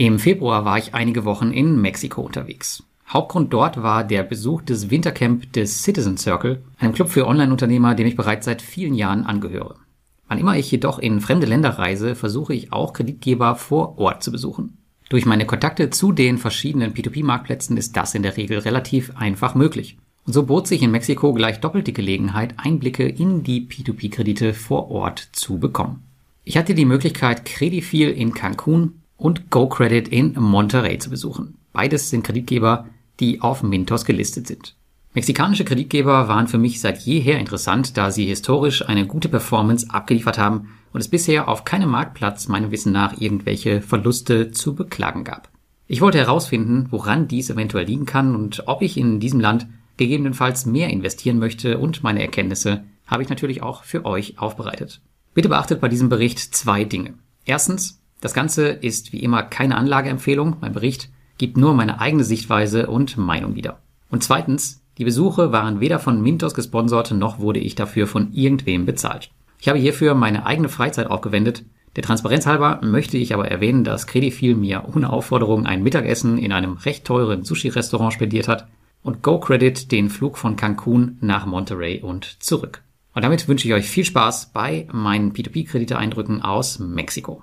Im Februar war ich einige Wochen in Mexiko unterwegs. Hauptgrund dort war der Besuch des Wintercamp des Citizen Circle, einem Club für Online-Unternehmer, dem ich bereits seit vielen Jahren angehöre. Wann immer ich jedoch in fremde Länder reise, versuche ich auch Kreditgeber vor Ort zu besuchen. Durch meine Kontakte zu den verschiedenen P2P-Marktplätzen ist das in der Regel relativ einfach möglich. Und so bot sich in Mexiko gleich doppelt die Gelegenheit, Einblicke in die P2P-Kredite vor Ort zu bekommen. Ich hatte die Möglichkeit, Credifil in Cancun und GoCredit in Monterrey zu besuchen. Beides sind Kreditgeber, die auf Mintos gelistet sind. Mexikanische Kreditgeber waren für mich seit jeher interessant, da sie historisch eine gute Performance abgeliefert haben und es bisher auf keinem Marktplatz meinem Wissen nach irgendwelche Verluste zu beklagen gab. Ich wollte herausfinden, woran dies eventuell liegen kann und ob ich in diesem Land gegebenenfalls mehr investieren möchte und meine Erkenntnisse habe ich natürlich auch für euch aufbereitet. Bitte beachtet bei diesem Bericht zwei Dinge. Erstens, das Ganze ist wie immer keine Anlageempfehlung. Mein Bericht gibt nur meine eigene Sichtweise und Meinung wieder. Und zweitens, die Besuche waren weder von Mintos gesponsert, noch wurde ich dafür von irgendwem bezahlt. Ich habe hierfür meine eigene Freizeit aufgewendet. Der Transparenz halber möchte ich aber erwähnen, dass Credifil mir ohne Aufforderung ein Mittagessen in einem recht teuren Sushi-Restaurant spendiert hat und GoCredit den Flug von Cancun nach Monterey und zurück. Und damit wünsche ich euch viel Spaß bei meinen P2P-Kredite-Eindrücken aus Mexiko.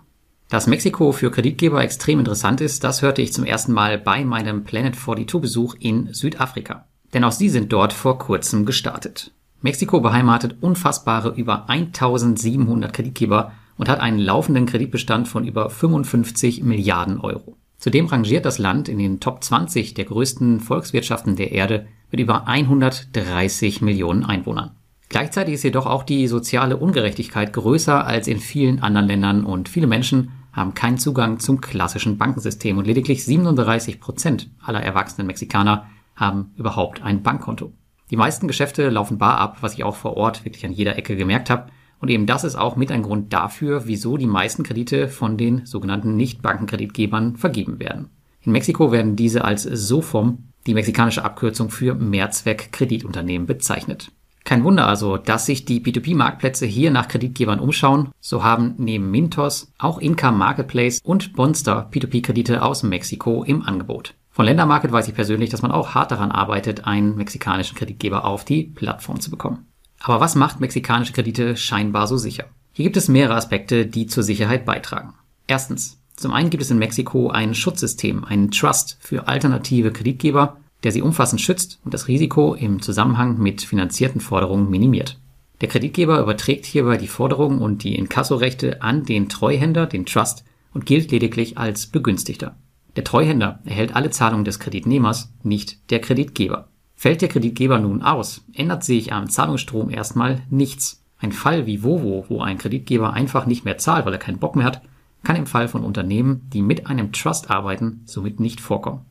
Dass Mexiko für Kreditgeber extrem interessant ist, das hörte ich zum ersten Mal bei meinem Planet 42 Besuch in Südafrika. Denn auch sie sind dort vor kurzem gestartet. Mexiko beheimatet unfassbare über 1700 Kreditgeber und hat einen laufenden Kreditbestand von über 55 Milliarden Euro. Zudem rangiert das Land in den Top 20 der größten Volkswirtschaften der Erde mit über 130 Millionen Einwohnern. Gleichzeitig ist jedoch auch die soziale Ungerechtigkeit größer als in vielen anderen Ländern und viele Menschen haben keinen Zugang zum klassischen Bankensystem und lediglich 37 Prozent aller erwachsenen Mexikaner haben überhaupt ein Bankkonto. Die meisten Geschäfte laufen bar ab, was ich auch vor Ort wirklich an jeder Ecke gemerkt habe. Und eben das ist auch mit ein Grund dafür, wieso die meisten Kredite von den sogenannten Nicht-Bankenkreditgebern vergeben werden. In Mexiko werden diese als SOFOM, die mexikanische Abkürzung für Mehrzweck-Kreditunternehmen, bezeichnet. Kein Wunder also, dass sich die P2P-Marktplätze hier nach Kreditgebern umschauen. So haben neben Mintos auch Inca Marketplace und Bonster P2P-Kredite aus Mexiko im Angebot. Von Ländermarket weiß ich persönlich, dass man auch hart daran arbeitet, einen mexikanischen Kreditgeber auf die Plattform zu bekommen. Aber was macht mexikanische Kredite scheinbar so sicher? Hier gibt es mehrere Aspekte, die zur Sicherheit beitragen. Erstens. Zum einen gibt es in Mexiko ein Schutzsystem, einen Trust für alternative Kreditgeber, der sie umfassend schützt und das Risiko im Zusammenhang mit finanzierten Forderungen minimiert. Der Kreditgeber überträgt hierbei die Forderungen und die Inkassorechte an den Treuhänder, den Trust, und gilt lediglich als Begünstigter. Der Treuhänder erhält alle Zahlungen des Kreditnehmers, nicht der Kreditgeber. Fällt der Kreditgeber nun aus, ändert sich am Zahlungsstrom erstmal nichts. Ein Fall wie Vovo, wo ein Kreditgeber einfach nicht mehr zahlt, weil er keinen Bock mehr hat, kann im Fall von Unternehmen, die mit einem Trust arbeiten, somit nicht vorkommen.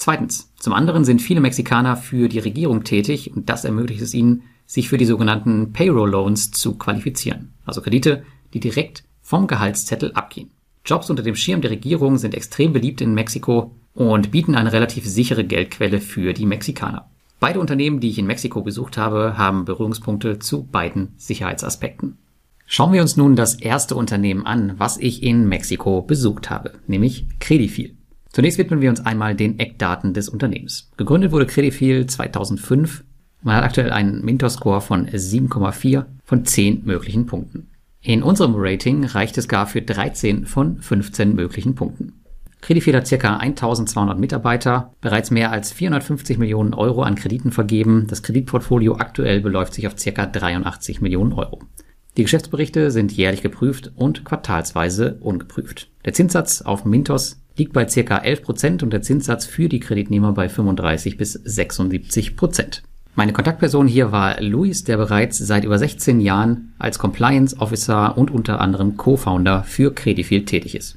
Zweitens. Zum anderen sind viele Mexikaner für die Regierung tätig und das ermöglicht es ihnen, sich für die sogenannten Payroll Loans zu qualifizieren. Also Kredite, die direkt vom Gehaltszettel abgehen. Jobs unter dem Schirm der Regierung sind extrem beliebt in Mexiko und bieten eine relativ sichere Geldquelle für die Mexikaner. Beide Unternehmen, die ich in Mexiko besucht habe, haben Berührungspunkte zu beiden Sicherheitsaspekten. Schauen wir uns nun das erste Unternehmen an, was ich in Mexiko besucht habe, nämlich Credifil. Zunächst widmen wir uns einmal den Eckdaten des Unternehmens. Gegründet wurde Credifil 2005. Man hat aktuell einen Mintos-Score von 7,4 von 10 möglichen Punkten. In unserem Rating reicht es gar für 13 von 15 möglichen Punkten. Credifil hat ca. 1200 Mitarbeiter, bereits mehr als 450 Millionen Euro an Krediten vergeben. Das Kreditportfolio aktuell beläuft sich auf ca. 83 Millionen Euro. Die Geschäftsberichte sind jährlich geprüft und quartalsweise ungeprüft. Der Zinssatz auf Mintos liegt bei ca. 11 Prozent und der Zinssatz für die Kreditnehmer bei 35 bis 76%. Prozent. Meine Kontaktperson hier war Luis, der bereits seit über 16 Jahren als Compliance Officer und unter anderem Co-Founder für Credifil tätig ist.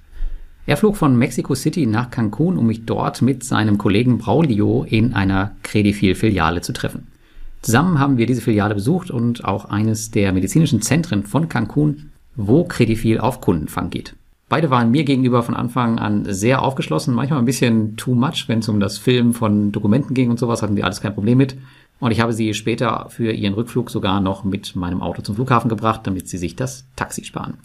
Er flog von Mexico City nach Cancun, um mich dort mit seinem Kollegen Braulio in einer Credifil-Filiale zu treffen. Zusammen haben wir diese Filiale besucht und auch eines der medizinischen Zentren von Cancun, wo Credifil auf Kundenfang geht. Beide waren mir gegenüber von Anfang an sehr aufgeschlossen, manchmal ein bisschen too much, wenn es um das Filmen von Dokumenten ging und sowas, hatten wir alles kein Problem mit. Und ich habe sie später für ihren Rückflug sogar noch mit meinem Auto zum Flughafen gebracht, damit sie sich das Taxi sparen.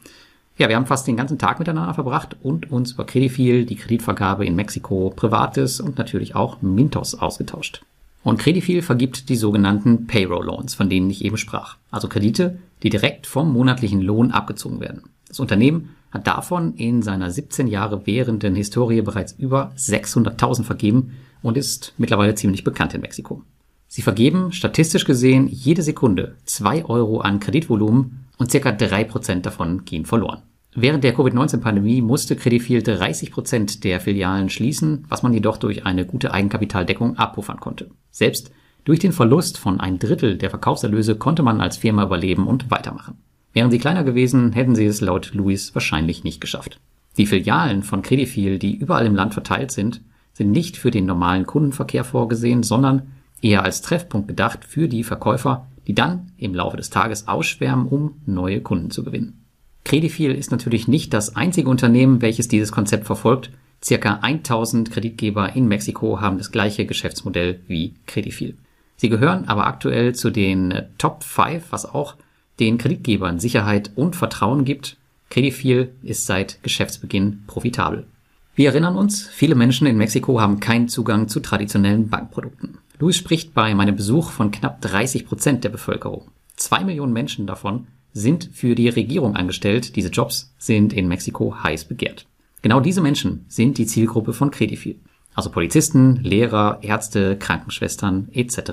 Ja, wir haben fast den ganzen Tag miteinander verbracht und uns über Credifil, die Kreditvergabe in Mexiko, Privates und natürlich auch Mintos ausgetauscht. Und Credifil vergibt die sogenannten Payroll Loans, von denen ich eben sprach. Also Kredite, die direkt vom monatlichen Lohn abgezogen werden. Das Unternehmen hat davon in seiner 17 Jahre währenden Historie bereits über 600.000 vergeben und ist mittlerweile ziemlich bekannt in Mexiko. Sie vergeben statistisch gesehen jede Sekunde 2 Euro an Kreditvolumen und circa 3% davon gehen verloren. Während der Covid-19-Pandemie musste Credifil 30% der Filialen schließen, was man jedoch durch eine gute Eigenkapitaldeckung abpuffern konnte. Selbst durch den Verlust von ein Drittel der Verkaufserlöse konnte man als Firma überleben und weitermachen. Wären sie kleiner gewesen, hätten sie es laut Louis wahrscheinlich nicht geschafft. Die Filialen von Credifil, die überall im Land verteilt sind, sind nicht für den normalen Kundenverkehr vorgesehen, sondern eher als Treffpunkt gedacht für die Verkäufer, die dann im Laufe des Tages ausschwärmen, um neue Kunden zu gewinnen. Credifil ist natürlich nicht das einzige Unternehmen, welches dieses Konzept verfolgt. Circa 1000 Kreditgeber in Mexiko haben das gleiche Geschäftsmodell wie Credifil. Sie gehören aber aktuell zu den Top 5, was auch den Kreditgebern Sicherheit und Vertrauen gibt. Credifil ist seit Geschäftsbeginn profitabel. Wir erinnern uns, viele Menschen in Mexiko haben keinen Zugang zu traditionellen Bankprodukten. Luis spricht bei meinem Besuch von knapp 30 Prozent der Bevölkerung. Zwei Millionen Menschen davon sind für die Regierung angestellt. Diese Jobs sind in Mexiko heiß begehrt. Genau diese Menschen sind die Zielgruppe von Credifil. Also Polizisten, Lehrer, Ärzte, Krankenschwestern etc.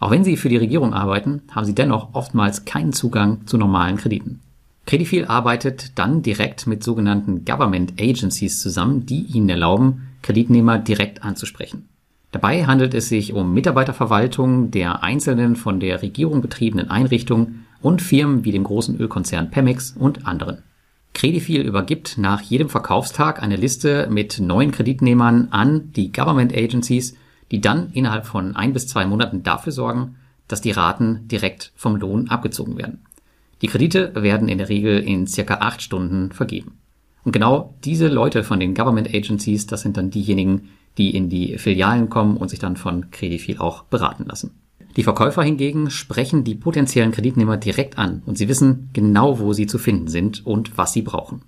Auch wenn sie für die Regierung arbeiten, haben sie dennoch oftmals keinen Zugang zu normalen Krediten. Credifil arbeitet dann direkt mit sogenannten Government Agencies zusammen, die ihnen erlauben, Kreditnehmer direkt anzusprechen. Dabei handelt es sich um Mitarbeiterverwaltung der einzelnen von der Regierung betriebenen Einrichtungen und Firmen wie dem großen Ölkonzern Pemex und anderen. Credifil übergibt nach jedem Verkaufstag eine Liste mit neuen Kreditnehmern an die Government Agencies die dann innerhalb von ein bis zwei Monaten dafür sorgen, dass die Raten direkt vom Lohn abgezogen werden. Die Kredite werden in der Regel in circa acht Stunden vergeben. Und genau diese Leute von den Government Agencies, das sind dann diejenigen, die in die Filialen kommen und sich dann von Credifil auch beraten lassen. Die Verkäufer hingegen sprechen die potenziellen Kreditnehmer direkt an und sie wissen genau, wo sie zu finden sind und was sie brauchen.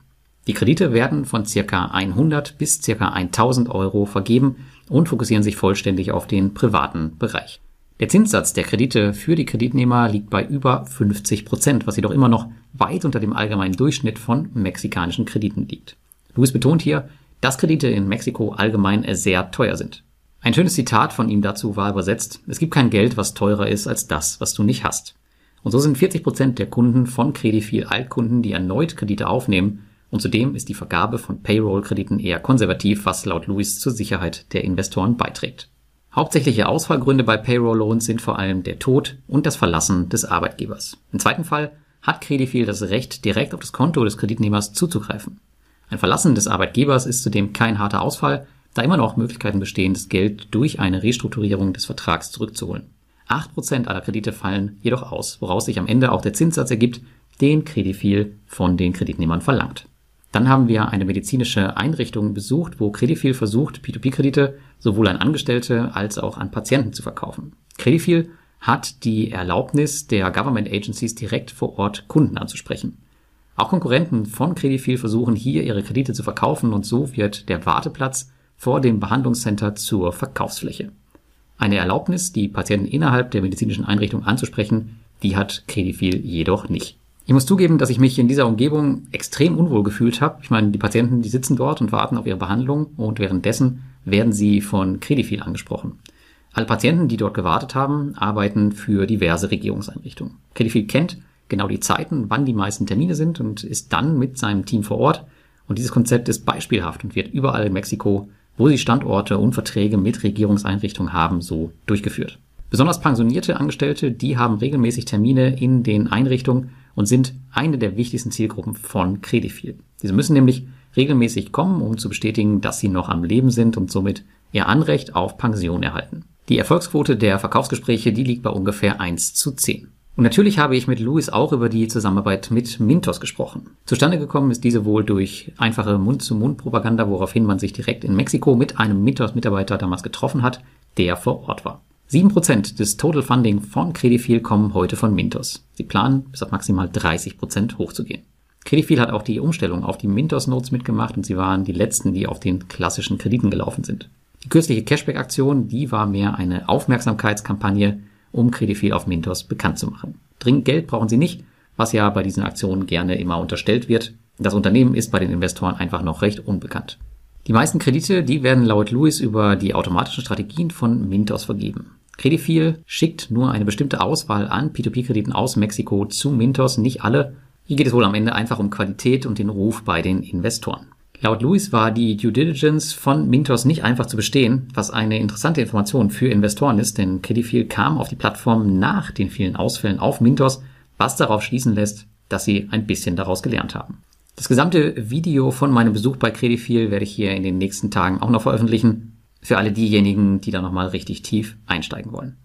Die Kredite werden von circa 100 bis circa 1000 Euro vergeben und fokussieren sich vollständig auf den privaten Bereich. Der Zinssatz der Kredite für die Kreditnehmer liegt bei über 50 Prozent, was jedoch immer noch weit unter dem allgemeinen Durchschnitt von mexikanischen Krediten liegt. Luis betont hier, dass Kredite in Mexiko allgemein sehr teuer sind. Ein schönes Zitat von ihm dazu war übersetzt, es gibt kein Geld, was teurer ist als das, was du nicht hast. Und so sind 40 Prozent der Kunden von Credifil Altkunden, die erneut Kredite aufnehmen und zudem ist die Vergabe von Payroll-Krediten eher konservativ, was laut Lewis zur Sicherheit der Investoren beiträgt. Hauptsächliche Ausfallgründe bei Payroll-Loans sind vor allem der Tod und das Verlassen des Arbeitgebers. Im zweiten Fall hat Credifil das Recht, direkt auf das Konto des Kreditnehmers zuzugreifen. Ein Verlassen des Arbeitgebers ist zudem kein harter Ausfall, da immer noch Möglichkeiten bestehen, das Geld durch eine Restrukturierung des Vertrags zurückzuholen. 8% aller Kredite fallen jedoch aus, woraus sich am Ende auch der Zinssatz ergibt, den Credifil von den Kreditnehmern verlangt. Dann haben wir eine medizinische Einrichtung besucht, wo Credifil versucht, P2P-Kredite sowohl an Angestellte als auch an Patienten zu verkaufen. Credifil hat die Erlaubnis der Government Agencies direkt vor Ort Kunden anzusprechen. Auch Konkurrenten von Credifil versuchen hier ihre Kredite zu verkaufen und so wird der Warteplatz vor dem Behandlungscenter zur Verkaufsfläche. Eine Erlaubnis, die Patienten innerhalb der medizinischen Einrichtung anzusprechen, die hat Credifil jedoch nicht. Ich muss zugeben, dass ich mich in dieser Umgebung extrem unwohl gefühlt habe. Ich meine, die Patienten, die sitzen dort und warten auf ihre Behandlung und währenddessen werden sie von Credifil angesprochen. Alle Patienten, die dort gewartet haben, arbeiten für diverse Regierungseinrichtungen. Credifil kennt genau die Zeiten, wann die meisten Termine sind und ist dann mit seinem Team vor Ort. Und dieses Konzept ist beispielhaft und wird überall in Mexiko, wo sie Standorte und Verträge mit Regierungseinrichtungen haben, so durchgeführt. Besonders pensionierte Angestellte, die haben regelmäßig Termine in den Einrichtungen und sind eine der wichtigsten Zielgruppen von Credifil. Diese müssen nämlich regelmäßig kommen, um zu bestätigen, dass sie noch am Leben sind und somit ihr Anrecht auf Pension erhalten. Die Erfolgsquote der Verkaufsgespräche, die liegt bei ungefähr 1 zu 10. Und natürlich habe ich mit Louis auch über die Zusammenarbeit mit Mintos gesprochen. Zustande gekommen ist diese wohl durch einfache Mund-zu-Mund-Propaganda, woraufhin man sich direkt in Mexiko mit einem Mintos-Mitarbeiter damals getroffen hat, der vor Ort war. 7% des Total Funding von Credifil kommen heute von Mintos. Sie planen, bis auf maximal 30% hochzugehen. Credifil hat auch die Umstellung auf die Mintos Notes mitgemacht und sie waren die letzten, die auf den klassischen Krediten gelaufen sind. Die kürzliche Cashback-Aktion, die war mehr eine Aufmerksamkeitskampagne, um Credifil auf Mintos bekannt zu machen. Dringend Geld brauchen sie nicht, was ja bei diesen Aktionen gerne immer unterstellt wird. Das Unternehmen ist bei den Investoren einfach noch recht unbekannt. Die meisten Kredite, die werden laut Lewis über die automatischen Strategien von Mintos vergeben. Credifil schickt nur eine bestimmte Auswahl an P2P-Krediten aus Mexiko zu Mintos, nicht alle, hier geht es wohl am Ende einfach um Qualität und den Ruf bei den Investoren. Laut Lewis war die Due Diligence von Mintos nicht einfach zu bestehen, was eine interessante Information für Investoren ist, denn Credifil kam auf die Plattform nach den vielen Ausfällen auf Mintos, was darauf schließen lässt, dass sie ein bisschen daraus gelernt haben. Das gesamte Video von meinem Besuch bei Credifil werde ich hier in den nächsten Tagen auch noch veröffentlichen, für alle diejenigen, die da nochmal richtig tief einsteigen wollen.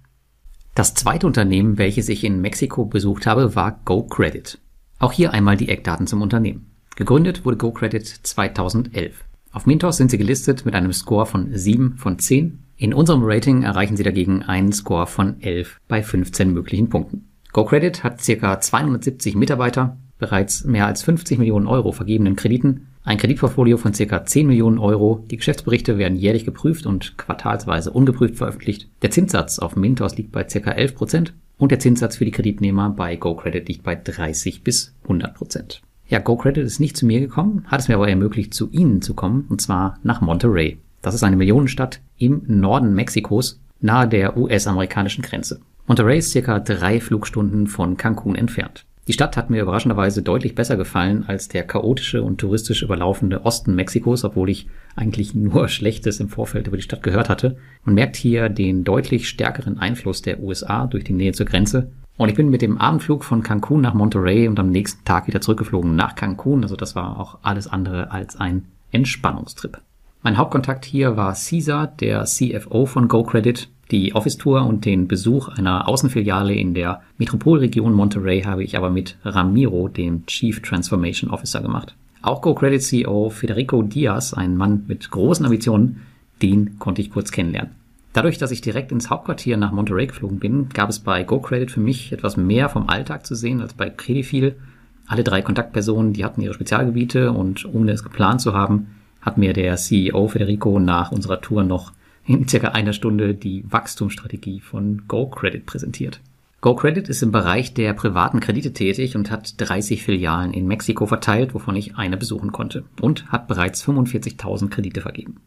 Das zweite Unternehmen, welches ich in Mexiko besucht habe, war GoCredit. Auch hier einmal die Eckdaten zum Unternehmen. Gegründet wurde GoCredit 2011. Auf Mintos sind sie gelistet mit einem Score von 7 von 10. In unserem Rating erreichen sie dagegen einen Score von 11 bei 15 möglichen Punkten. GoCredit hat ca. 270 Mitarbeiter, bereits mehr als 50 Millionen Euro vergebenen Krediten, ein Kreditportfolio von ca. 10 Millionen Euro, die Geschäftsberichte werden jährlich geprüft und quartalsweise ungeprüft veröffentlicht, der Zinssatz auf Mintos liegt bei ca. 11 Prozent und der Zinssatz für die Kreditnehmer bei GoCredit liegt bei 30 bis 100 Prozent. Ja, GoCredit ist nicht zu mir gekommen, hat es mir aber ermöglicht, zu Ihnen zu kommen, und zwar nach Monterey. Das ist eine Millionenstadt im Norden Mexikos, nahe der US-amerikanischen Grenze. Monterey ist circa drei Flugstunden von Cancun entfernt. Die Stadt hat mir überraschenderweise deutlich besser gefallen als der chaotische und touristisch überlaufende Osten Mexikos, obwohl ich eigentlich nur Schlechtes im Vorfeld über die Stadt gehört hatte. Man merkt hier den deutlich stärkeren Einfluss der USA durch die Nähe zur Grenze. Und ich bin mit dem Abendflug von Cancun nach Monterey und am nächsten Tag wieder zurückgeflogen nach Cancun. Also das war auch alles andere als ein Entspannungstrip. Mein Hauptkontakt hier war Caesar, der CFO von GoCredit. Die Office-Tour und den Besuch einer Außenfiliale in der Metropolregion Monterey habe ich aber mit Ramiro, dem Chief Transformation Officer, gemacht. Auch GoCredit CEO Federico Diaz, ein Mann mit großen Ambitionen, den konnte ich kurz kennenlernen. Dadurch, dass ich direkt ins Hauptquartier nach Monterey geflogen bin, gab es bei GoCredit für mich etwas mehr vom Alltag zu sehen als bei Credifil. Alle drei Kontaktpersonen, die hatten ihre Spezialgebiete und ohne es geplant zu haben, hat mir der CEO Federico nach unserer Tour noch in circa einer Stunde die Wachstumsstrategie von GoCredit präsentiert. GoCredit ist im Bereich der privaten Kredite tätig und hat 30 Filialen in Mexiko verteilt, wovon ich eine besuchen konnte und hat bereits 45.000 Kredite vergeben.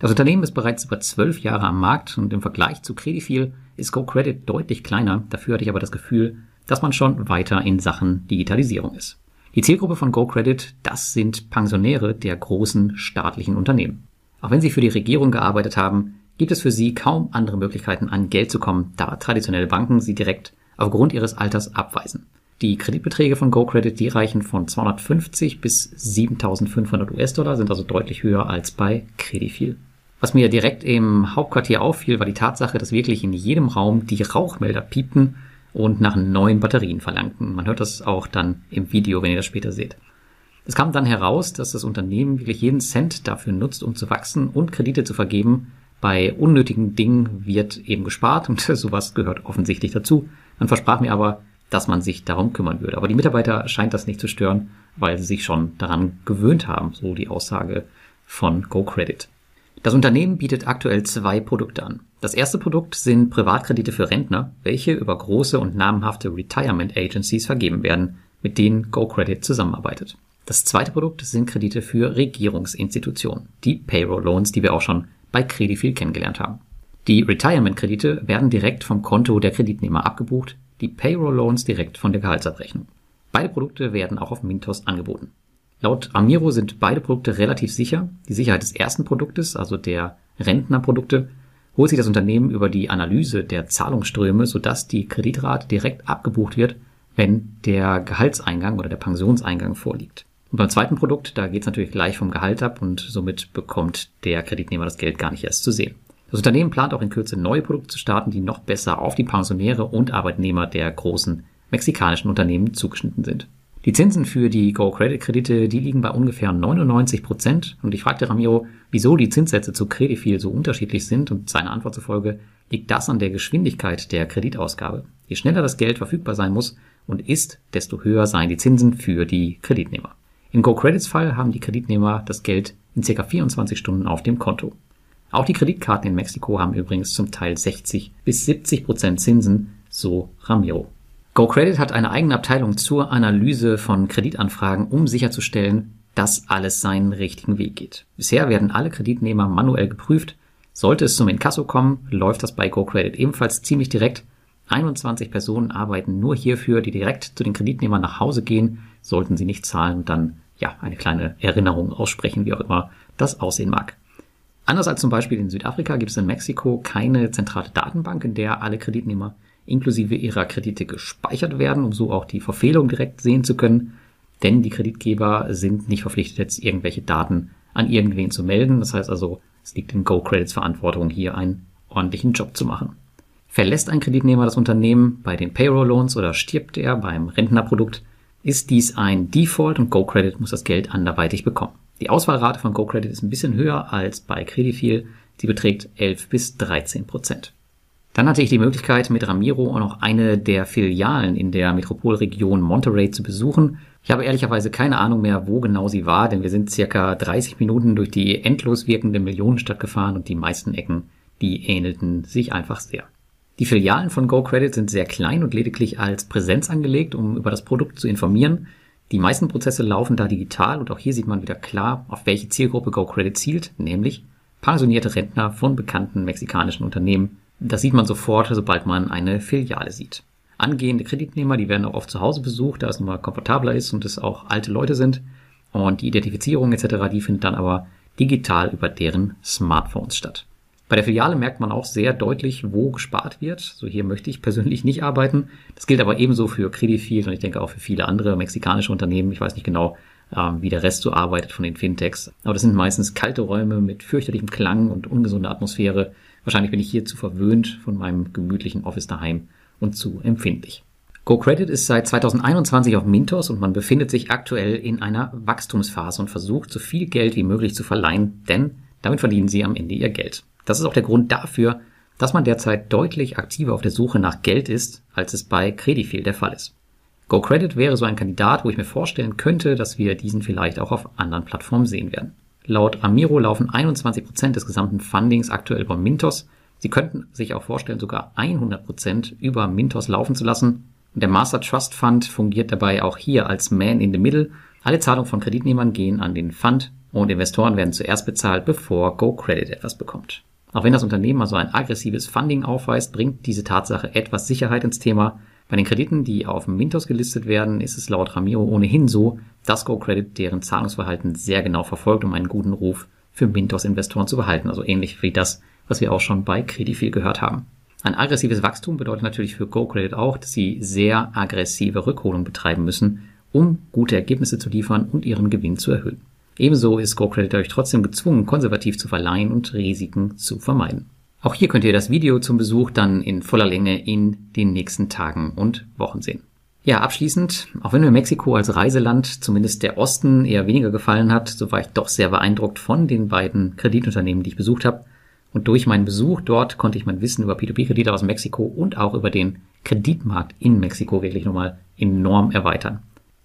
Das Unternehmen ist bereits über zwölf Jahre am Markt und im Vergleich zu Credifil ist GoCredit deutlich kleiner. Dafür hatte ich aber das Gefühl, dass man schon weiter in Sachen Digitalisierung ist. Die Zielgruppe von GoCredit, das sind Pensionäre der großen staatlichen Unternehmen. Auch wenn sie für die Regierung gearbeitet haben, gibt es für sie kaum andere Möglichkeiten, an Geld zu kommen, da traditionelle Banken sie direkt aufgrund ihres Alters abweisen. Die Kreditbeträge von GoCredit, die reichen von 250 bis 7500 US-Dollar, sind also deutlich höher als bei Credifil. Was mir direkt im Hauptquartier auffiel, war die Tatsache, dass wirklich in jedem Raum die Rauchmelder piepten und nach neuen Batterien verlangten. Man hört das auch dann im Video, wenn ihr das später seht. Es kam dann heraus, dass das Unternehmen wirklich jeden Cent dafür nutzt, um zu wachsen und Kredite zu vergeben. Bei unnötigen Dingen wird eben gespart und sowas gehört offensichtlich dazu. Man versprach mir aber, dass man sich darum kümmern würde. Aber die Mitarbeiter scheint das nicht zu stören, weil sie sich schon daran gewöhnt haben, so die Aussage von GoCredit. Das Unternehmen bietet aktuell zwei Produkte an. Das erste Produkt sind Privatkredite für Rentner, welche über große und namhafte Retirement Agencies vergeben werden, mit denen GoCredit zusammenarbeitet. Das zweite Produkt sind Kredite für Regierungsinstitutionen, die Payroll Loans, die wir auch schon bei Credifil kennengelernt haben. Die Retirement-Kredite werden direkt vom Konto der Kreditnehmer abgebucht, die Payroll Loans direkt von der Gehaltsabrechnung. Beide Produkte werden auch auf Mintos angeboten. Laut Amiro sind beide Produkte relativ sicher. Die Sicherheit des ersten Produktes, also der Rentnerprodukte, holt sich das Unternehmen über die Analyse der Zahlungsströme, sodass die Kreditrate direkt abgebucht wird, wenn der Gehaltseingang oder der Pensionseingang vorliegt. Und beim zweiten Produkt, da geht es natürlich gleich vom Gehalt ab und somit bekommt der Kreditnehmer das Geld gar nicht erst zu sehen. Das Unternehmen plant auch in Kürze neue Produkte zu starten, die noch besser auf die Pensionäre und Arbeitnehmer der großen mexikanischen Unternehmen zugeschnitten sind. Die Zinsen für die Go-Credit-Kredite, die liegen bei ungefähr 99 Prozent. Und ich fragte Ramiro, wieso die Zinssätze zu Credifil so unterschiedlich sind. Und seine Antwort zufolge liegt das an der Geschwindigkeit der Kreditausgabe. Je schneller das Geld verfügbar sein muss, und ist, desto höher seien die Zinsen für die Kreditnehmer. In GoCredits Fall haben die Kreditnehmer das Geld in ca. 24 Stunden auf dem Konto. Auch die Kreditkarten in Mexiko haben übrigens zum Teil 60 bis 70 Prozent Zinsen, so Ramiro. GoCredit hat eine eigene Abteilung zur Analyse von Kreditanfragen, um sicherzustellen, dass alles seinen richtigen Weg geht. Bisher werden alle Kreditnehmer manuell geprüft. Sollte es zum Inkasso kommen, läuft das bei GoCredit ebenfalls ziemlich direkt. 21 Personen arbeiten nur hierfür, die direkt zu den Kreditnehmern nach Hause gehen, sollten sie nicht zahlen dann ja eine kleine Erinnerung aussprechen, wie auch immer das aussehen mag. Anders als zum Beispiel in Südafrika gibt es in Mexiko keine zentrale Datenbank, in der alle Kreditnehmer inklusive ihrer Kredite gespeichert werden, um so auch die Verfehlung direkt sehen zu können. Denn die Kreditgeber sind nicht verpflichtet, jetzt irgendwelche Daten an irgendwen zu melden. Das heißt also, es liegt in GoCredits Verantwortung, hier einen ordentlichen Job zu machen. Verlässt ein Kreditnehmer das Unternehmen bei den Payroll Loans oder stirbt er beim Rentnerprodukt, ist dies ein Default und GoCredit muss das Geld anderweitig bekommen. Die Auswahlrate von GoCredit ist ein bisschen höher als bei Credifil. Sie beträgt 11 bis 13 Prozent. Dann hatte ich die Möglichkeit, mit Ramiro auch noch eine der Filialen in der Metropolregion Monterey zu besuchen. Ich habe ehrlicherweise keine Ahnung mehr, wo genau sie war, denn wir sind circa 30 Minuten durch die endlos wirkende Millionenstadt gefahren und die meisten Ecken, die ähnelten sich einfach sehr. Die Filialen von GoCredit sind sehr klein und lediglich als Präsenz angelegt, um über das Produkt zu informieren. Die meisten Prozesse laufen da digital und auch hier sieht man wieder klar, auf welche Zielgruppe GoCredit zielt, nämlich pensionierte Rentner von bekannten mexikanischen Unternehmen. Das sieht man sofort, sobald man eine Filiale sieht. Angehende Kreditnehmer, die werden auch oft zu Hause besucht, da es nun mal komfortabler ist und es auch alte Leute sind. Und die Identifizierung etc., die findet dann aber digital über deren Smartphones statt. Bei der Filiale merkt man auch sehr deutlich, wo gespart wird. So hier möchte ich persönlich nicht arbeiten. Das gilt aber ebenso für Credifil und ich denke auch für viele andere mexikanische Unternehmen. Ich weiß nicht genau, ähm, wie der Rest so arbeitet von den Fintechs. Aber das sind meistens kalte Räume mit fürchterlichem Klang und ungesunder Atmosphäre. Wahrscheinlich bin ich hier zu verwöhnt von meinem gemütlichen Office daheim und zu empfindlich. GoCredit ist seit 2021 auf Mintos und man befindet sich aktuell in einer Wachstumsphase und versucht, so viel Geld wie möglich zu verleihen, denn damit verdienen sie am Ende ihr Geld. Das ist auch der Grund dafür, dass man derzeit deutlich aktiver auf der Suche nach Geld ist, als es bei Credifil der Fall ist. GoCredit wäre so ein Kandidat, wo ich mir vorstellen könnte, dass wir diesen vielleicht auch auf anderen Plattformen sehen werden. Laut Amiro laufen 21 Prozent des gesamten Fundings aktuell über Mintos. Sie könnten sich auch vorstellen, sogar 100 Prozent über Mintos laufen zu lassen. Und der Master Trust Fund fungiert dabei auch hier als Man in the Middle. Alle Zahlungen von Kreditnehmern gehen an den Fund und Investoren werden zuerst bezahlt, bevor GoCredit etwas bekommt. Auch wenn das Unternehmen also ein aggressives Funding aufweist, bringt diese Tatsache etwas Sicherheit ins Thema. Bei den Krediten, die auf Mintos gelistet werden, ist es laut Ramiro ohnehin so, dass GoCredit deren Zahlungsverhalten sehr genau verfolgt, um einen guten Ruf für Mintos-Investoren zu behalten. Also ähnlich wie das, was wir auch schon bei Credifil gehört haben. Ein aggressives Wachstum bedeutet natürlich für GoCredit auch, dass sie sehr aggressive Rückholung betreiben müssen, um gute Ergebnisse zu liefern und ihren Gewinn zu erhöhen. Ebenso ist GoCredit dadurch trotzdem gezwungen, konservativ zu verleihen und Risiken zu vermeiden. Auch hier könnt ihr das Video zum Besuch dann in voller Länge in den nächsten Tagen und Wochen sehen. Ja, abschließend, auch wenn mir Mexiko als Reiseland zumindest der Osten eher weniger gefallen hat, so war ich doch sehr beeindruckt von den beiden Kreditunternehmen, die ich besucht habe. Und durch meinen Besuch dort konnte ich mein Wissen über P2P-Kredite aus Mexiko und auch über den Kreditmarkt in Mexiko wirklich nochmal enorm erweitern.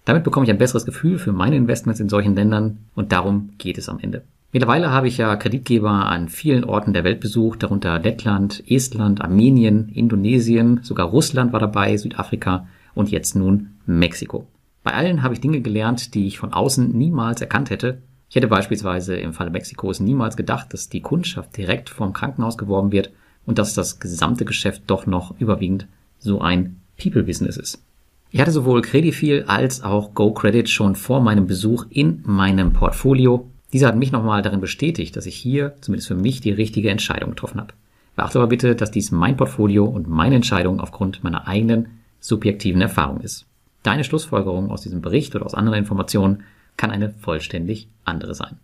Damit bekomme ich ein besseres Gefühl für meine Investments in solchen Ländern und darum geht es am Ende. Mittlerweile habe ich ja Kreditgeber an vielen Orten der Welt besucht, darunter Lettland, Estland, Armenien, Indonesien, sogar Russland war dabei, Südafrika und jetzt nun Mexiko. Bei allen habe ich Dinge gelernt, die ich von außen niemals erkannt hätte. Ich hätte beispielsweise im Falle Mexikos niemals gedacht, dass die Kundschaft direkt vom Krankenhaus geworben wird und dass das gesamte Geschäft doch noch überwiegend so ein People-Business ist. Ich hatte sowohl Credifil als auch GoCredit schon vor meinem Besuch in meinem Portfolio. Dieser hat mich nochmal darin bestätigt, dass ich hier zumindest für mich die richtige Entscheidung getroffen habe. Beachte aber bitte, dass dies mein Portfolio und meine Entscheidung aufgrund meiner eigenen subjektiven Erfahrung ist. Deine Schlussfolgerung aus diesem Bericht oder aus anderen Informationen kann eine vollständig andere sein.